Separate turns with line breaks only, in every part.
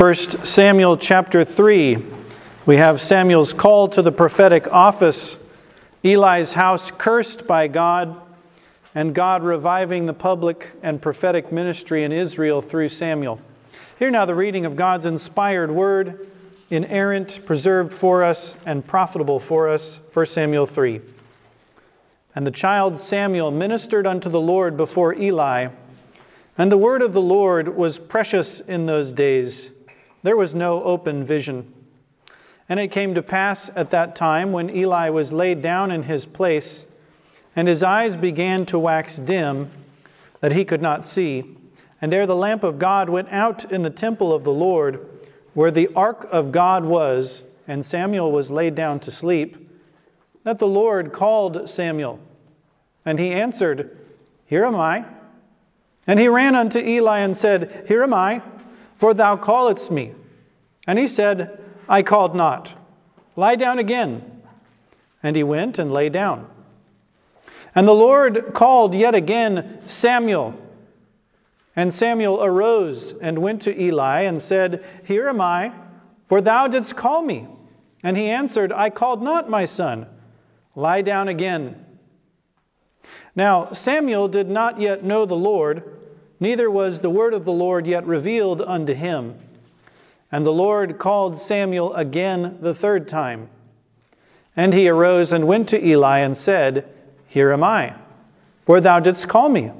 1 Samuel chapter 3, we have Samuel's call to the prophetic office, Eli's house cursed by God, and God reviving the public and prophetic ministry in Israel through Samuel. Hear now the reading of God's inspired word, inerrant, preserved for us, and profitable for us. 1 Samuel 3. And the child Samuel ministered unto the Lord before Eli, and the word of the Lord was precious in those days there was no open vision. And it came to pass at that time when Eli was laid down in his place, and his eyes began to wax dim, that he could not see. And ere the lamp of God went out in the temple of the Lord, where the ark of God was, and Samuel was laid down to sleep, that the Lord called Samuel. And he answered, Here am I. And he ran unto Eli and said, Here am I for thou calledst me. And he said, I called not. Lie down again. And he went and lay down. And the Lord called yet again Samuel. And Samuel arose and went to Eli and said, Here am I, for thou didst call me. And he answered, I called not my son. Lie down again. Now Samuel did not yet know the Lord neither was the word of the Lord yet revealed unto him. And the Lord called Samuel again the third time. And he arose and went to Eli and said, Here am I, for thou didst call me.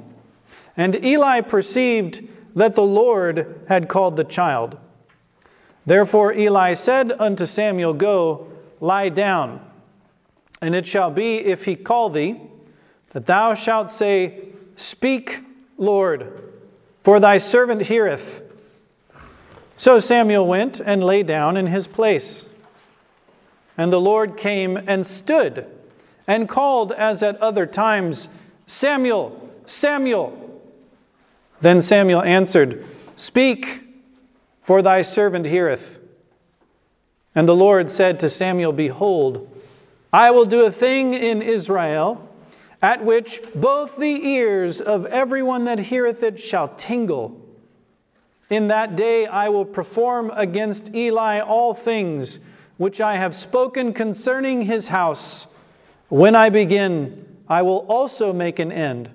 And Eli perceived that the Lord had called the child. Therefore Eli said unto Samuel, Go, lie down. And it shall be, if he call thee, that thou shalt say, Speak, Lord for thy servant heareth. So Samuel went and lay down in his place. And the Lord came and stood and called as at other times, Samuel, Samuel. Then Samuel answered, Speak, for thy servant heareth. And the Lord said to Samuel, Behold, I will do a thing in Israel at which both the ears of everyone that heareth it shall tingle. In that day I will perform against Eli all things which I have spoken concerning his house. When I begin, I will also make an end.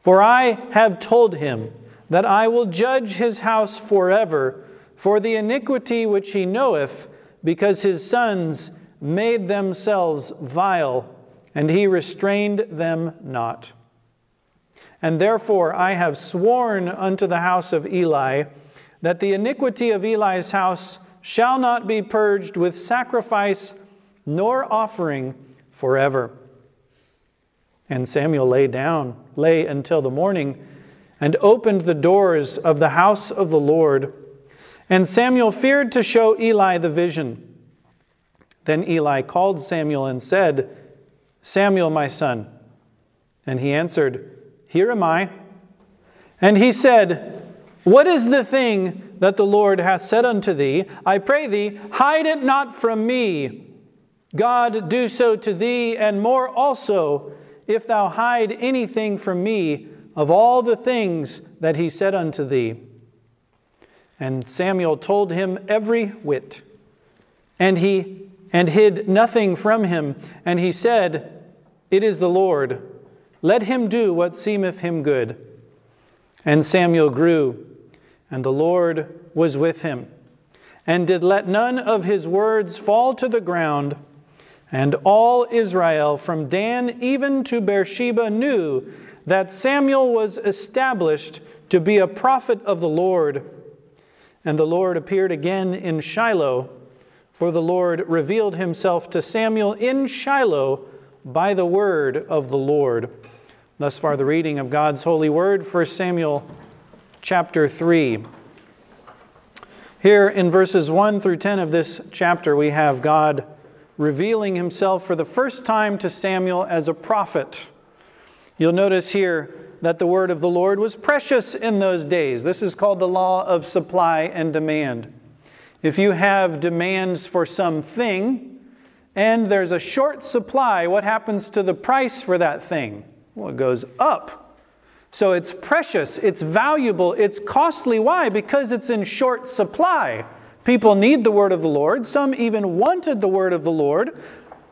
For I have told him that I will judge his house forever for the iniquity which he knoweth, because his sons made themselves vile and he restrained them not. And therefore I have sworn unto the house of Eli that the iniquity of Eli's house shall not be purged with sacrifice nor offering forever. And Samuel lay down, lay until the morning, and opened the doors of the house of the Lord. And Samuel feared to show Eli the vision. Then Eli called Samuel and said, Samuel, my son. And he answered, Here am I. And he said, What is the thing that the Lord hath said unto thee? I pray thee, hide it not from me. God do so to thee, and more also, if thou hide anything from me of all the things that he said unto thee. And Samuel told him every whit. And he and hid nothing from him. And he said, It is the Lord. Let him do what seemeth him good. And Samuel grew, and the Lord was with him, and did let none of his words fall to the ground. And all Israel, from Dan even to Beersheba, knew that Samuel was established to be a prophet of the Lord. And the Lord appeared again in Shiloh for the Lord revealed himself to Samuel in Shiloh by the word of the Lord. Thus far, the reading of God's holy word, 1 Samuel chapter 3. Here in verses 1 through 10 of this chapter, we have God revealing himself for the first time to Samuel as a prophet. You'll notice here that the word of the Lord was precious in those days. This is called the law of supply and demand. If you have demands for something and there's a short supply, what happens to the price for that thing? Well, it goes up. So it's precious, it's valuable, it's costly. Why? Because it's in short supply. People need the word of the Lord. Some even wanted the word of the Lord,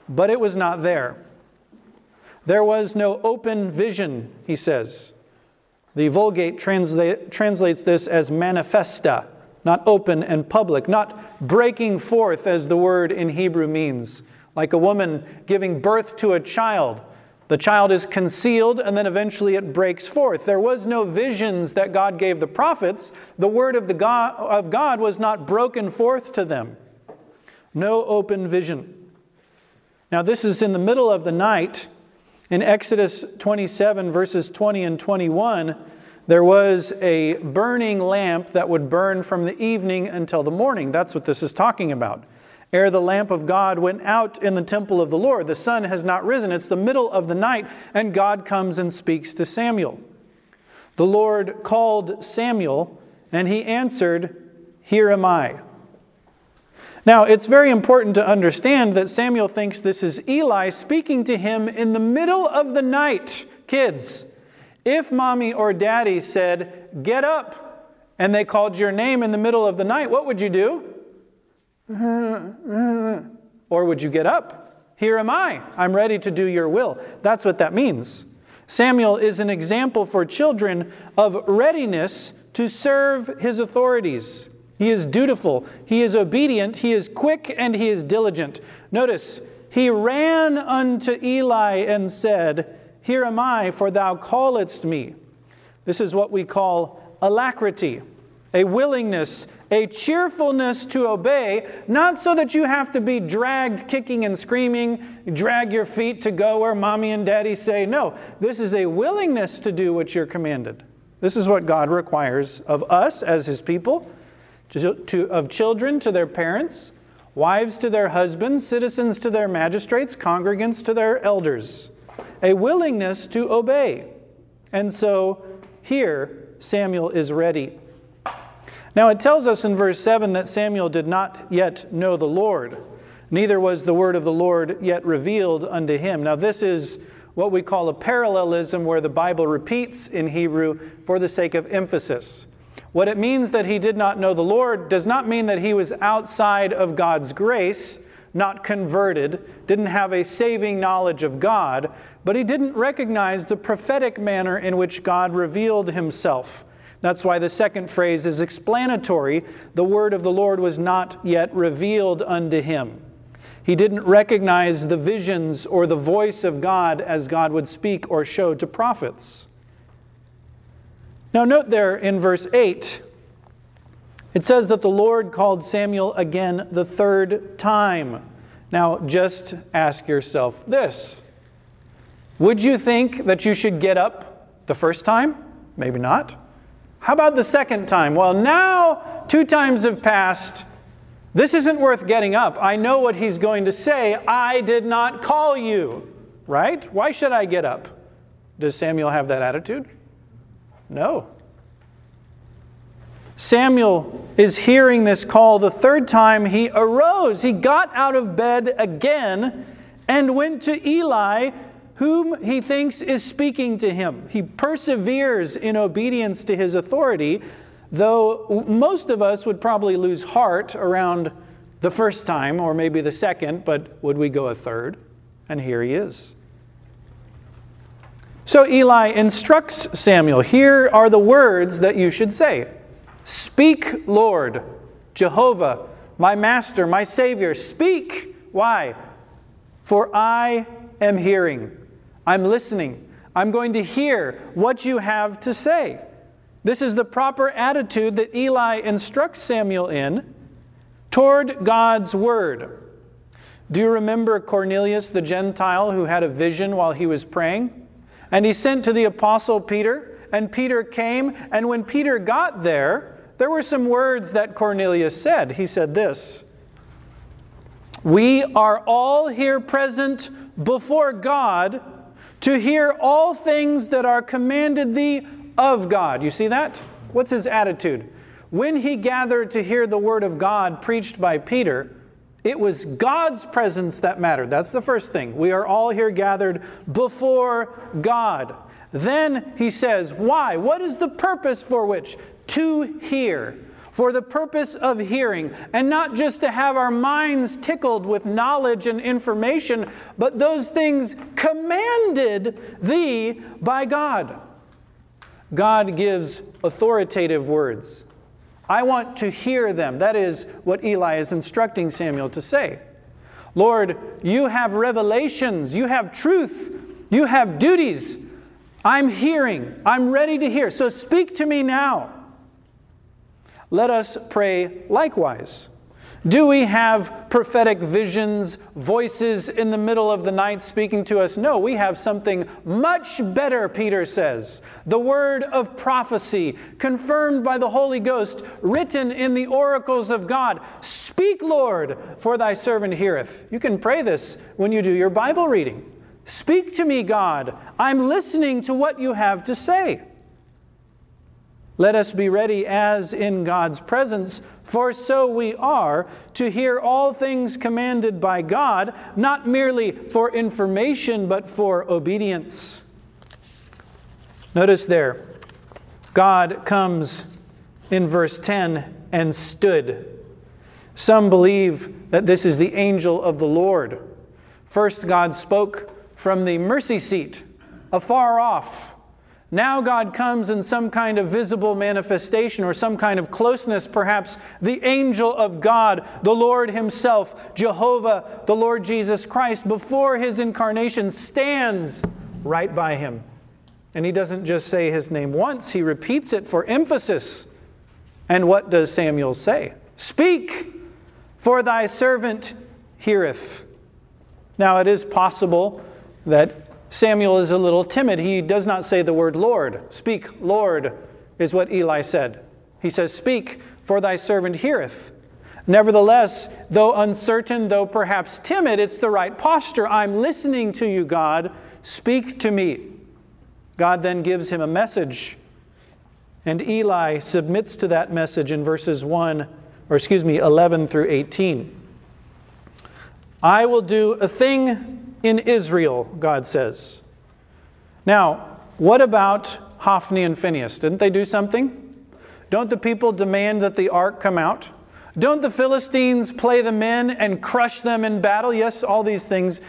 but it was not there. There was no open vision, he says. The Vulgate translate, translates this as manifesta, not open and public, not breaking forth as the word in Hebrew means, like a woman giving birth to a child the child is concealed and then eventually it breaks forth. There was no visions that God gave the prophets. The word of, the God, of God was not broken forth to them. No open vision. Now, this is in the middle of the night. In Exodus 27, verses 20 and 21, there was a burning lamp that would burn from the evening until the morning. That's what this is talking about ere the lamp of God went out in the temple of the Lord. The sun has not risen. It's the middle of the night, and God comes and speaks to Samuel. The Lord called Samuel, and he answered, Here am I. Now, it's very important to understand that Samuel thinks this is Eli speaking to him in the middle of the night. Kids, if mommy or daddy said, Get up, and they called your name in the middle of the night, what would you do? Or would you get up? Here am I. I'm ready to do your will. That's what that means. Samuel is an example for children of readiness to serve his authorities. He is dutiful, he is obedient, he is quick, and he is diligent. Notice, he ran unto Eli and said, Here am I, for thou calledst me. This is what we call alacrity, a willingness a cheerfulness to obey, not so that you have to be dragged kicking and screaming, drag your feet to go where mommy and daddy say. No, this is a willingness to do what you're commanded. This is what God requires of us as His people, to, to, of children to their parents, wives to their husbands, citizens to their magistrates, congregants to their elders. A willingness to obey. And so here, Samuel is ready. Now it tells us in verse 7 that Samuel did not yet know the Lord, neither was the word of the Lord yet revealed unto him. Now, this is what we call a parallelism where the Bible repeats in Hebrew for the sake of emphasis. What it means that he did not know the Lord does not mean that he was outside of God's grace, not converted, didn't have a saving knowledge of God, but he didn't recognize the prophetic manner in which God revealed himself. That's why the second phrase is explanatory. The word of the Lord was not yet revealed unto him. He didn't recognize the visions or the voice of God as God would speak or show to prophets. Now, note there in verse 8, it says that the Lord called Samuel again the third time. Now, just ask yourself this Would you think that you should get up the first time? Maybe not. How about the second time? Well, now two times have passed. This isn't worth getting up. I know what he's going to say. I did not call you, right? Why should I get up? Does Samuel have that attitude? No. Samuel is hearing this call the third time. He arose, he got out of bed again and went to Eli whom he thinks is speaking to him. He perseveres in obedience to his authority, though most of us would probably lose heart around the first time or maybe the second, but would we go a third? And here he is. So Eli instructs Samuel here are the words that you should say Speak, Lord, Jehovah, my master, my Savior, speak. Why? For I am hearing. I'm listening. I'm going to hear what you have to say. This is the proper attitude that Eli instructs Samuel in toward God's word. Do you remember Cornelius the Gentile who had a vision while he was praying? And he sent to the apostle Peter, and Peter came, and when Peter got there, there were some words that Cornelius said. He said this We are all here present before God to hear all things that are commanded thee of God. You see that? What's his attitude? When he gathered to hear the word of God preached by Peter, it was God's presence that mattered. That's the first thing. We are all here gathered before God. Then he says, Why? What is the purpose for which? To hear. For the purpose of hearing, and not just to have our minds tickled with knowledge and information, but those things commanded thee by God. God gives authoritative words. I want to hear them. That is what Eli is instructing Samuel to say. Lord, you have revelations, you have truth, you have duties. I'm hearing, I'm ready to hear. So speak to me now. Let us pray likewise. Do we have prophetic visions, voices in the middle of the night speaking to us? No, we have something much better, Peter says. The word of prophecy, confirmed by the Holy Ghost, written in the oracles of God. Speak, Lord, for thy servant heareth. You can pray this when you do your Bible reading. Speak to me, God. I'm listening to what you have to say. Let us be ready as in God's presence, for so we are, to hear all things commanded by God, not merely for information, but for obedience. Notice there, God comes in verse 10 and stood. Some believe that this is the angel of the Lord. First, God spoke from the mercy seat afar off now God comes in some kind of visible manifestation or some kind of closeness, perhaps the angel of God, the Lord Himself, Jehovah, the Lord Jesus Christ, before His incarnation stands right by Him. And He doesn't just say His name once, He repeats it for emphasis. And what does Samuel say? Speak, for thy servant heareth. Now it is possible that Samuel is a little timid. He does not say the word Lord. Speak, Lord, is what Eli said. He says, Speak, for thy servant heareth. Nevertheless, though uncertain, though perhaps timid, it's the right posture. I'm listening to you, God. Speak to me. God then gives him a message. And Eli submits to that message in verses 1, or excuse me, 11 through 18. I will do a thing in Israel, God says. Now, what about Hophni and Phinehas? Didn't they do something? Don't the people demand that the ark come out? Don't the Philistines play the men and crush them in battle? Yes, all these things.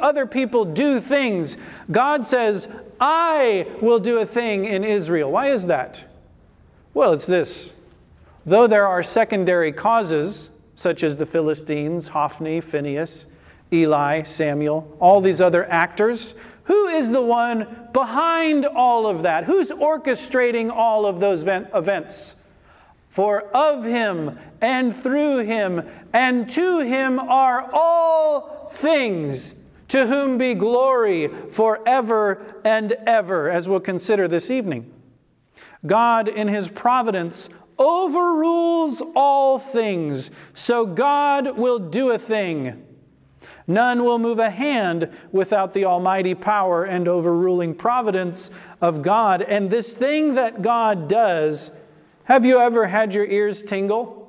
other people do things. God says, I will do a thing in Israel. Why is that? Well, it's this. Though there are secondary causes, such as the Philistines, Hophni, Phinehas, Eli, Samuel, all these other actors. Who is the one behind all of that? Who's orchestrating all of those events? For of him and through him and to him are all things, to whom be glory forever and ever, as we'll consider this evening. God, in his providence, overrules all things, so God will do a thing None will move a hand without the almighty power and overruling providence of God. And this thing that God does, have you ever had your ears tingle?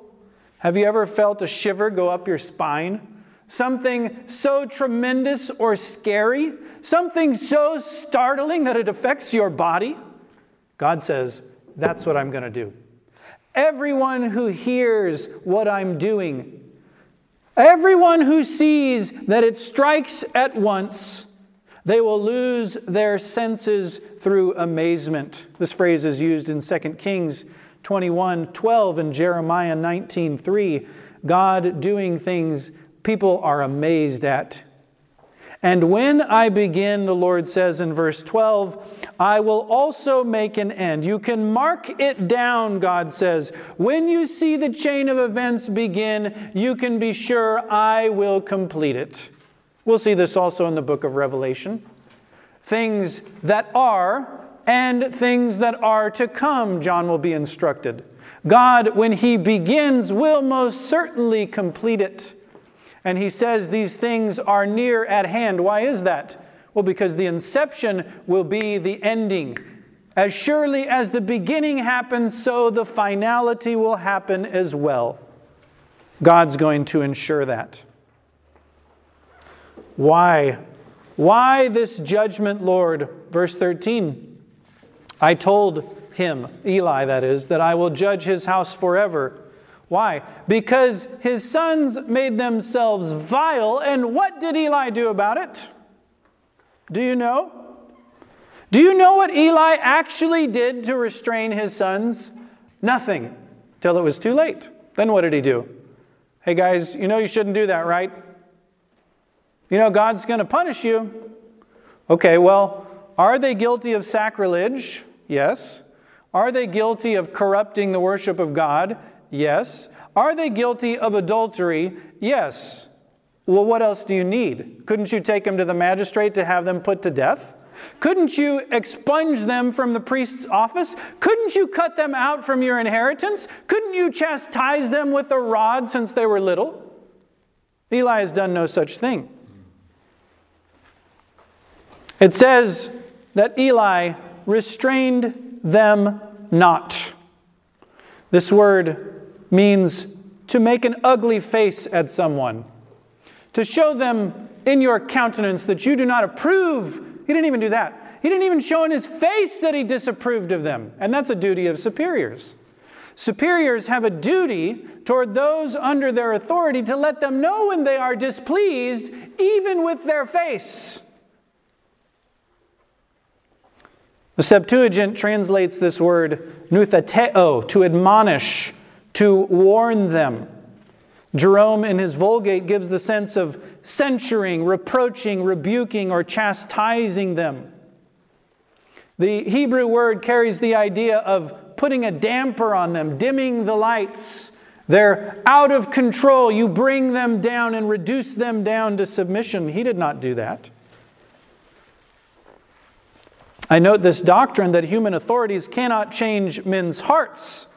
Have you ever felt a shiver go up your spine? Something so tremendous or scary? Something so startling that it affects your body? God says, That's what I'm going to do. Everyone who hears what I'm doing Everyone who sees that it strikes at once, they will lose their senses through amazement. This phrase is used in 2 Kings 21 12 and Jeremiah 19 3. God doing things people are amazed at. And when I begin, the Lord says in verse 12, I will also make an end. You can mark it down, God says. When you see the chain of events begin, you can be sure I will complete it. We'll see this also in the book of Revelation. Things that are and things that are to come, John will be instructed. God, when He begins, will most certainly complete it. And he says these things are near at hand. Why is that? Well, because the inception will be the ending. As surely as the beginning happens, so the finality will happen as well. God's going to ensure that. Why? Why this judgment, Lord? Verse 13. I told him, Eli that is, that I will judge his house forever. Why? Because his sons made themselves vile, and what did Eli do about it? Do you know? Do you know what Eli actually did to restrain his sons? Nothing, till it was too late. Then what did he do? Hey guys, you know you shouldn't do that, right? You know God's going to punish you. Okay, well, are they guilty of sacrilege? Yes. Are they guilty of corrupting the worship of God? Yes. Are they guilty of adultery? Yes. Well, what else do you need? Couldn't you take them to the magistrate to have them put to death? Couldn't you expunge them from the priest's office? Couldn't you cut them out from your inheritance? Couldn't you chastise them with a rod since they were little? Eli has done no such thing. It says that Eli restrained them not. This word means to make an ugly face at someone, to show them in your countenance that you do not approve. He didn't even do that. He didn't even show in his face that he disapproved of them. And that's a duty of superiors. Superiors have a duty toward those under their authority to let them know when they are displeased, even with their face. The Septuagint translates this word noutheteo, to admonish, to warn them. Jerome in his Vulgate gives the sense of censuring, reproaching, rebuking, or chastising them. The Hebrew word carries the idea of putting a damper on them, dimming the lights. They're out of control. You bring them down and reduce them down to submission. He did not do that. I note this doctrine that human authorities cannot change men's hearts.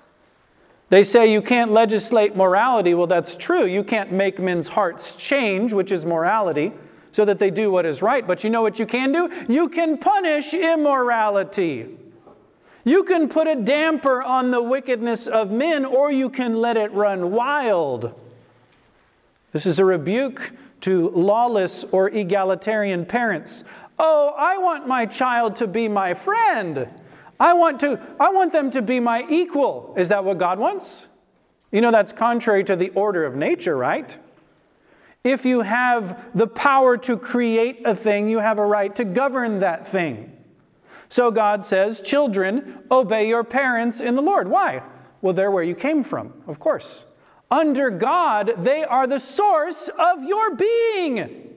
They say you can't legislate morality. Well, that's true. You can't make men's hearts change, which is morality, so that they do what is right. But you know what you can do? You can punish immorality. You can put a damper on the wickedness of men, or you can let it run wild. This is a rebuke to lawless or egalitarian parents. Oh, I want my child to be my friend. I want, to, I want them to be my equal. Is that what God wants? You know, that's contrary to the order of nature, right? If you have the power to create a thing, you have a right to govern that thing. So God says, Children, obey your parents in the Lord. Why? Well, they're where you came from, of course. Under God, they are the source of your being.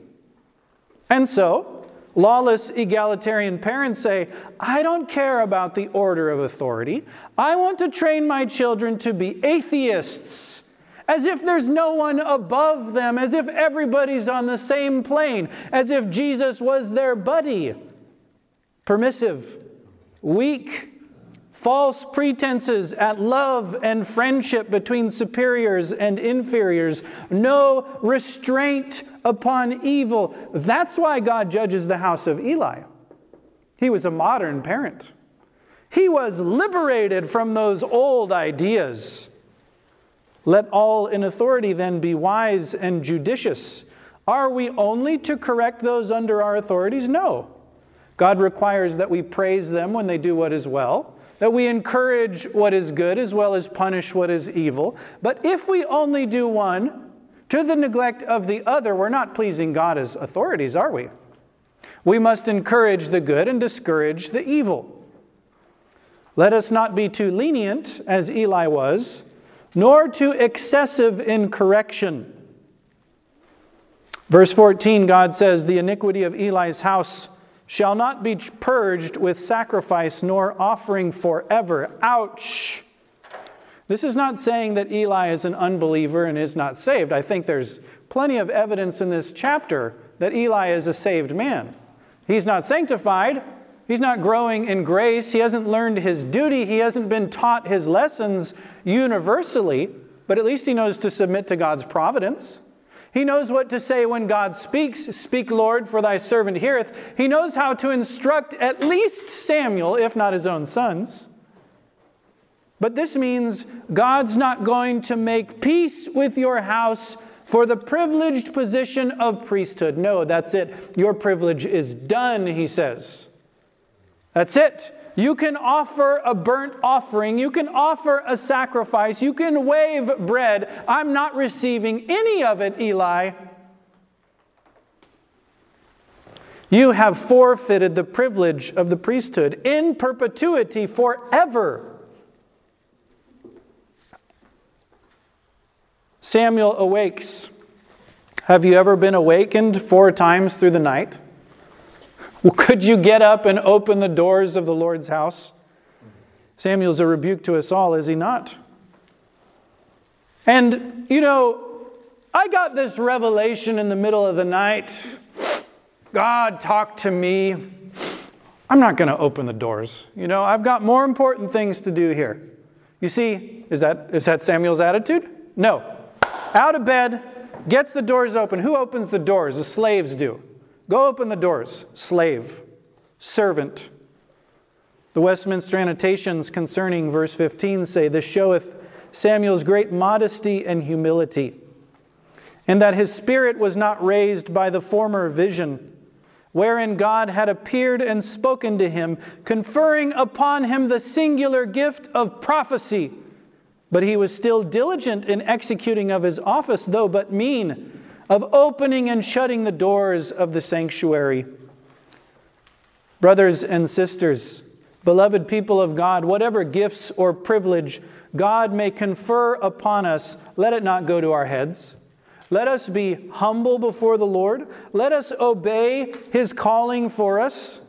And so, Lawless egalitarian parents say, I don't care about the order of authority. I want to train my children to be atheists, as if there's no one above them, as if everybody's on the same plane, as if Jesus was their buddy. Permissive, weak, false pretenses at love and friendship between superiors and inferiors, no restraint upon evil. That's why God judges the house of Eli. He was a modern parent. He was liberated from those old ideas. Let all in authority then be wise and judicious. Are we only to correct those under our authorities? No. God requires that we praise them when they do what is well that we encourage what is good as well as punish what is evil. But if we only do one to the neglect of the other, we're not pleasing God as authorities, are we? We must encourage the good and discourage the evil. Let us not be too lenient, as Eli was, nor too excessive in correction. Verse 14, God says, The iniquity of Eli's house shall not be purged with sacrifice nor offering forever. Ouch! This is not saying that Eli is an unbeliever and is not saved. I think there's plenty of evidence in this chapter that Eli is a saved man. He's not sanctified, he's not growing in grace, he hasn't learned his duty, he hasn't been taught his lessons universally, but at least he knows to submit to God's providence. He knows what to say when God speaks. Speak, Lord, for thy servant heareth. He knows how to instruct at least Samuel, if not his own sons. But this means God's not going to make peace with your house for the privileged position of priesthood. No, that's it. Your privilege is done, he says. That's it. You can offer a burnt offering. You can offer a sacrifice. You can wave bread. I'm not receiving any of it, Eli. You have forfeited the privilege of the priesthood in perpetuity forever. Samuel awakes. Have you ever been awakened four times through the night? Well, could you get up and open the doors of the Lord's house? Samuel's a rebuke to us all, is he not? And, you know, I got this revelation in the middle of the night. God talked to me. I'm not going to open the doors. You know, I've got more important things to do here. You see, is that, is that Samuel's attitude? No. Out of bed, gets the doors open. Who opens the doors? The slaves do. Go open the doors. Slave, servant. The Westminster annotations concerning verse 15 say, This showeth Samuel's great modesty and humility, and that his spirit was not raised by the former vision, wherein God had appeared and spoken to him, conferring upon him the singular gift of prophecy. But he was still diligent in executing of his office, though but mean of opening and shutting the doors of the sanctuary. Brothers and sisters, beloved people of God, whatever gifts or privilege God may confer upon us, let it not go to our heads. Let us be humble before the Lord. Let us obey His calling for us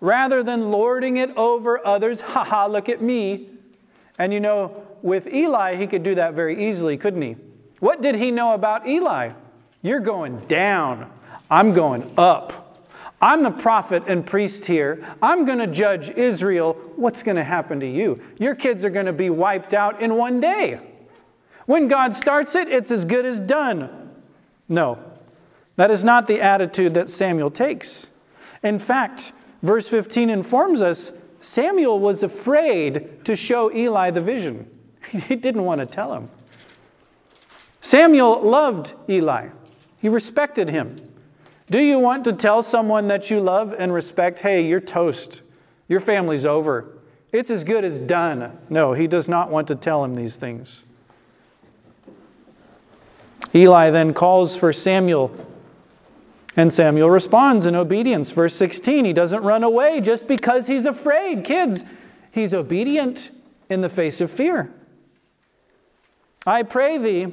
rather than lording it over others. Ha ha, look at me. And you know, with Eli, he could do that very easily, couldn't he? What did he know about Eli? You're going down. I'm going up. I'm the prophet and priest here. I'm going to judge Israel. What's going to happen to you? Your kids are going to be wiped out in one day. When God starts it, it's as good as done. No, that is not the attitude that Samuel takes. In fact, verse 15 informs us Samuel was afraid to show Eli the vision, he didn't want to tell him. Samuel loved Eli. He respected him. Do you want to tell someone that you love and respect, hey, you're toast, your family's over, it's as good as done? No, he does not want to tell him these things. Eli then calls for Samuel, and Samuel responds in obedience. Verse 16, he doesn't run away just because he's afraid. Kids, he's obedient in the face of fear. I pray thee,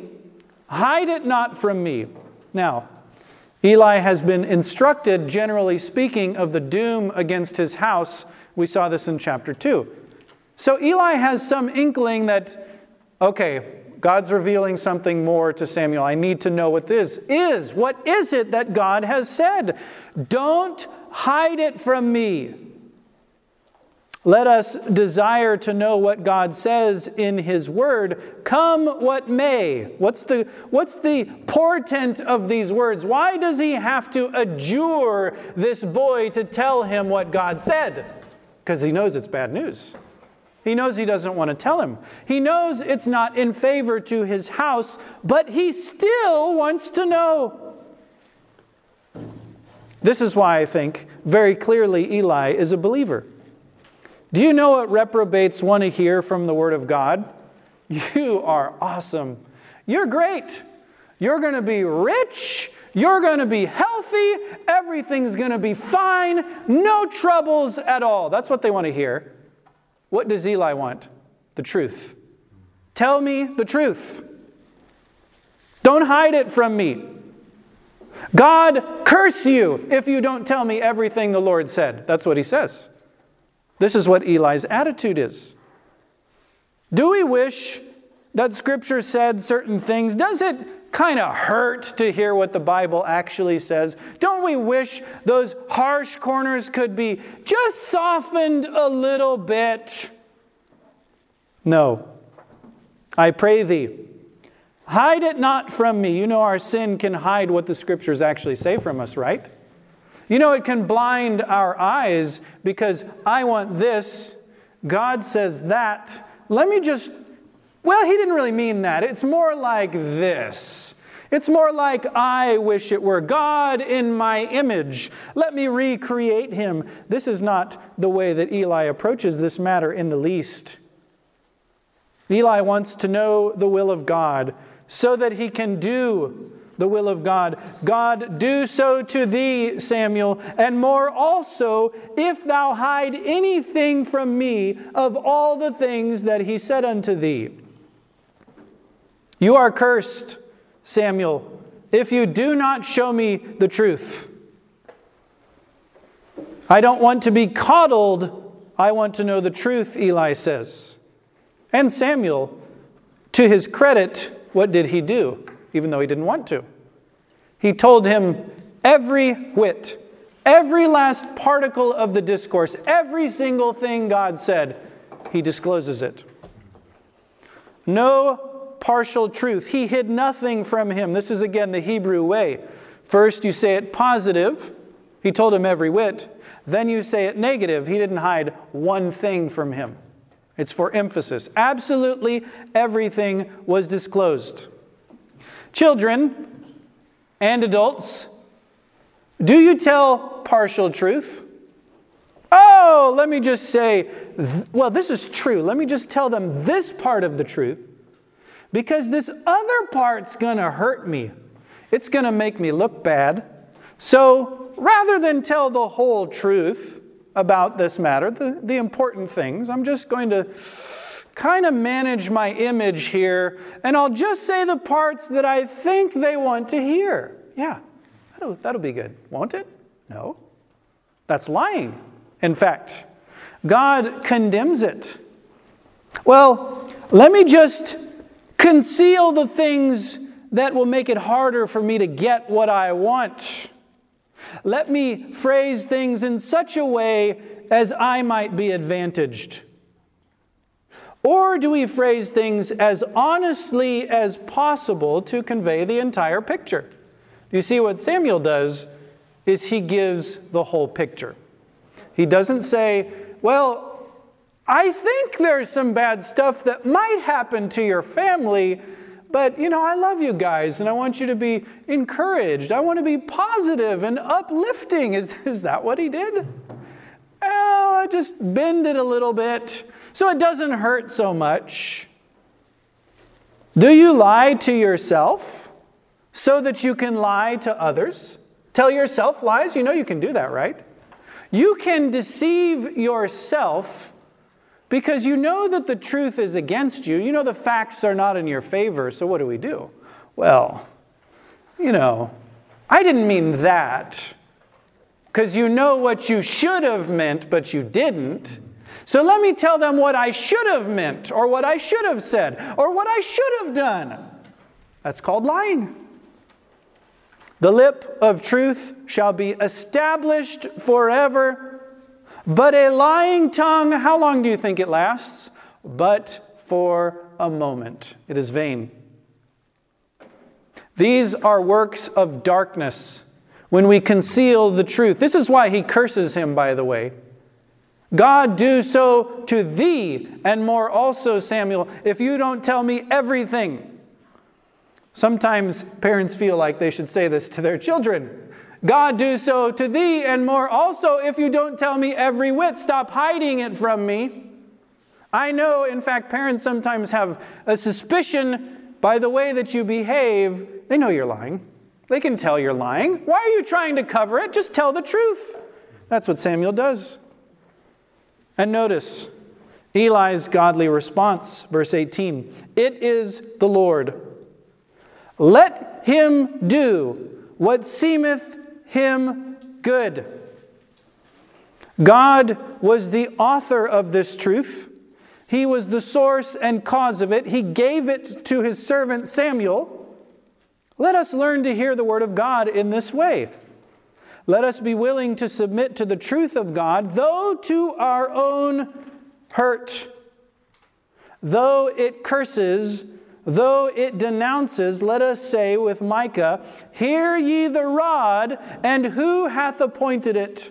hide it not from me. Now, Eli has been instructed, generally speaking, of the doom against his house. We saw this in chapter 2. So Eli has some inkling that, okay, God's revealing something more to Samuel. I need to know what this is. What is it that God has said? Don't hide it from me. Let us desire to know what God says in His Word, come what may. What's the, what's the portent of these words? Why does He have to adjure this boy to tell him what God said? Because He knows it's bad news. He knows he doesn't want to tell him. He knows it's not in favor to his house, but he still wants to know. This is why I think very clearly Eli is a believer. Do you know what reprobates want to hear from the Word of God? You are awesome. You're great. You're going to be rich. You're going to be healthy. Everything's going to be fine. No troubles at all. That's what they want to hear. What does Eli want? The truth. Tell me the truth. Don't hide it from me. God curse you if you don't tell me everything the Lord said. That's what he says. This is what Eli's attitude is. Do we wish that Scripture said certain things? Does it kind of hurt to hear what the Bible actually says? Don't we wish those harsh corners could be just softened a little bit? No. I pray thee, hide it not from me. You know, our sin can hide what the Scriptures actually say from us, right? You know, it can blind our eyes because I want this, God says that. Let me just, well, he didn't really mean that. It's more like this. It's more like, I wish it were God in my image. Let me recreate him. This is not the way that Eli approaches this matter in the least. Eli wants to know the will of God so that he can do the will of God. God, do so to thee, Samuel, and more also, if thou hide anything from me of all the things that he said unto thee. You are cursed, Samuel, if you do not show me the truth. I don't want to be coddled. I want to know the truth, Eli says. And Samuel, to his credit, what did he do, even though he didn't want to? He told him every whit, every last particle of the discourse, every single thing God said, he discloses it. No partial truth. He hid nothing from him. This is again the Hebrew way. First, you say it positive. He told him every whit. Then you say it negative. He didn't hide one thing from him. It's for emphasis. Absolutely everything was disclosed. Children and adults, do you tell partial truth? Oh, let me just say, well, this is true. Let me just tell them this part of the truth because this other part's going to hurt me. It's going to make me look bad. So rather than tell the whole truth, about this matter, the, the important things. I'm just going to kind of manage my image here, and I'll just say the parts that I think they want to hear. Yeah, that'll, that'll be good. Won't it? No. That's lying. In fact, God condemns it. Well, let me just conceal the things that will make it harder for me to get what I want. Let me phrase things in such a way as I might be advantaged. Or do we phrase things as honestly as possible to convey the entire picture? You see, what Samuel does is he gives the whole picture. He doesn't say, Well, I think there's some bad stuff that might happen to your family, but, you know, I love you guys and I want you to be encouraged. I want to be positive and uplifting. Is, is that what he did? Just bend it a little bit so it doesn't hurt so much. Do you lie to yourself so that you can lie to others? Tell yourself lies? You know you can do that, right? You can deceive yourself because you know that the truth is against you. You know the facts are not in your favor. So what do we do? Well, you know, I didn't mean that. Because you know what you should have meant, but you didn't. So let me tell them what I should have meant, or what I should have said, or what I should have done. That's called lying. The lip of truth shall be established forever but a lying tongue, how long do you think it lasts? But for a moment. It is vain. These are works of darkness when we conceal the truth. This is why he curses him, by the way. God, do so to thee, and more also, Samuel, if you don't tell me everything. Sometimes parents feel like they should say this to their children. God do so to thee and more also if you don't tell me every whit. Stop hiding it from me. I know, in fact, parents sometimes have a suspicion by the way that you behave. They know you're lying. They can tell you're lying. Why are you trying to cover it? Just tell the truth. That's what Samuel does. And notice Eli's godly response, verse 18 It is the Lord. Let him do what seemeth him good. God was the author of this truth. He was the source and cause of it. He gave it to his servant Samuel. Let us learn to hear the word of God in this way. Let us be willing to submit to the truth of God, though to our own hurt. Though it curses Though it denounces, let us say with Micah, Hear ye the rod, and who hath appointed it?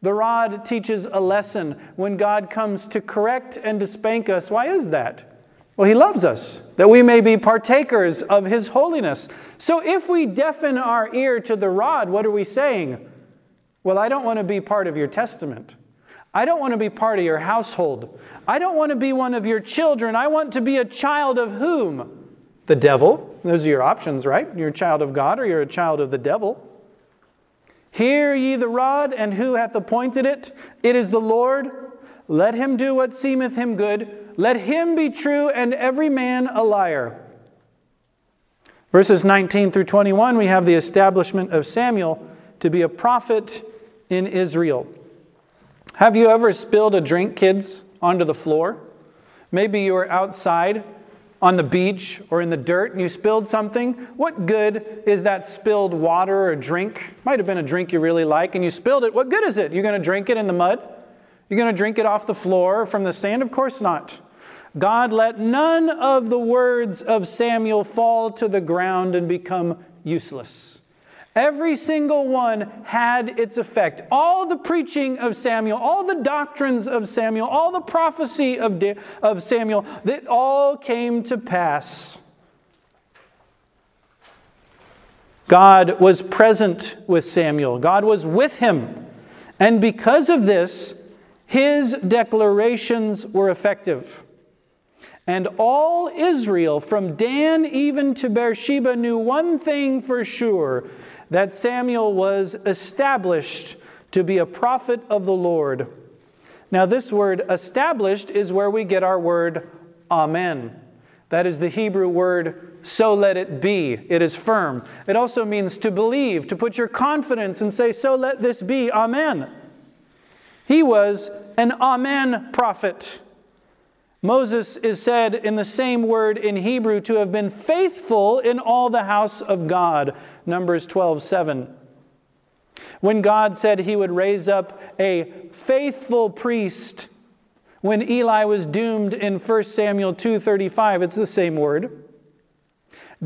The rod teaches a lesson when God comes to correct and to spank us. Why is that? Well, he loves us, that we may be partakers of his holiness. So if we deafen our ear to the rod, what are we saying? Well, I don't want to be part of your testament. I don't want to be part of your household. I don't want to be one of your children. I want to be a child of whom? The devil. Those are your options, right? You're a child of God or you're a child of the devil. Hear ye the rod, and who hath appointed it? It is the Lord. Let him do what seemeth him good let him be true and every man a liar. Verses 19 through 21, we have the establishment of Samuel to be a prophet in Israel. Have you ever spilled a drink, kids, onto the floor? Maybe you were outside on the beach or in the dirt and you spilled something. What good is that spilled water or drink? Might have been a drink you really like and you spilled it. What good is it? You're going to drink it in the mud? You're going to drink it off the floor from the sand? Of course not. God let none of the words of Samuel fall to the ground and become useless. Every single one had its effect. All the preaching of Samuel, all the doctrines of Samuel, all the prophecy of, of Samuel, that all came to pass. God was present with Samuel, God was with him. And because of this, his declarations were effective. And all Israel, from Dan even to Beersheba, knew one thing for sure that Samuel was established to be a prophet of the Lord. Now, this word established is where we get our word amen. That is the Hebrew word, so let it be. It is firm. It also means to believe, to put your confidence and say, so let this be, amen. He was an amen prophet. Moses is said in the same word in Hebrew to have been faithful in all the house of God. Numbers 12 7. When God said he would raise up a faithful priest, when Eli was doomed in 1 Samuel 2:35, it's the same word.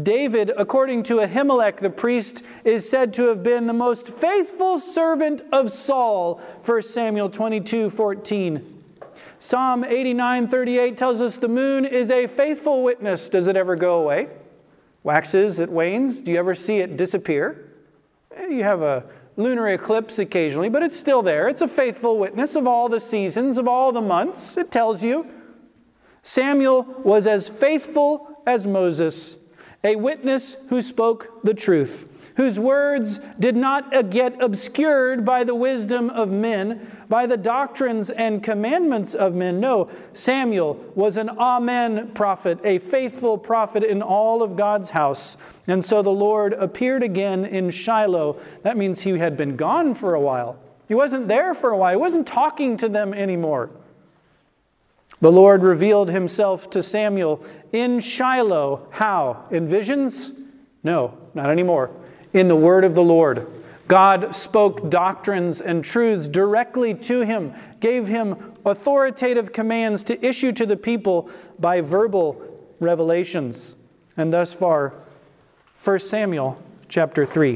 David, according to Ahimelech the priest, is said to have been the most faithful servant of Saul, 1 Samuel 22 14. Psalm 89 38 tells us the moon is a faithful witness. Does it ever go away? Waxes, it wanes. Do you ever see it disappear? Eh, you have a lunar eclipse occasionally, but it's still there. It's a faithful witness of all the seasons, of all the months. It tells you. Samuel was as faithful as Moses, a witness who spoke the truth whose words did not get obscured by the wisdom of men, by the doctrines and commandments of men. No, Samuel was an Amen prophet, a faithful prophet in all of God's house. And so the Lord appeared again in Shiloh. That means he had been gone for a while. He wasn't there for a while, he wasn't talking to them anymore. The Lord revealed himself to Samuel in Shiloh. How? In visions? No, not anymore in the word of the Lord. God spoke doctrines and truths directly to him, gave him authoritative commands to issue to the people by verbal revelations. And thus far, 1 Samuel chapter 3.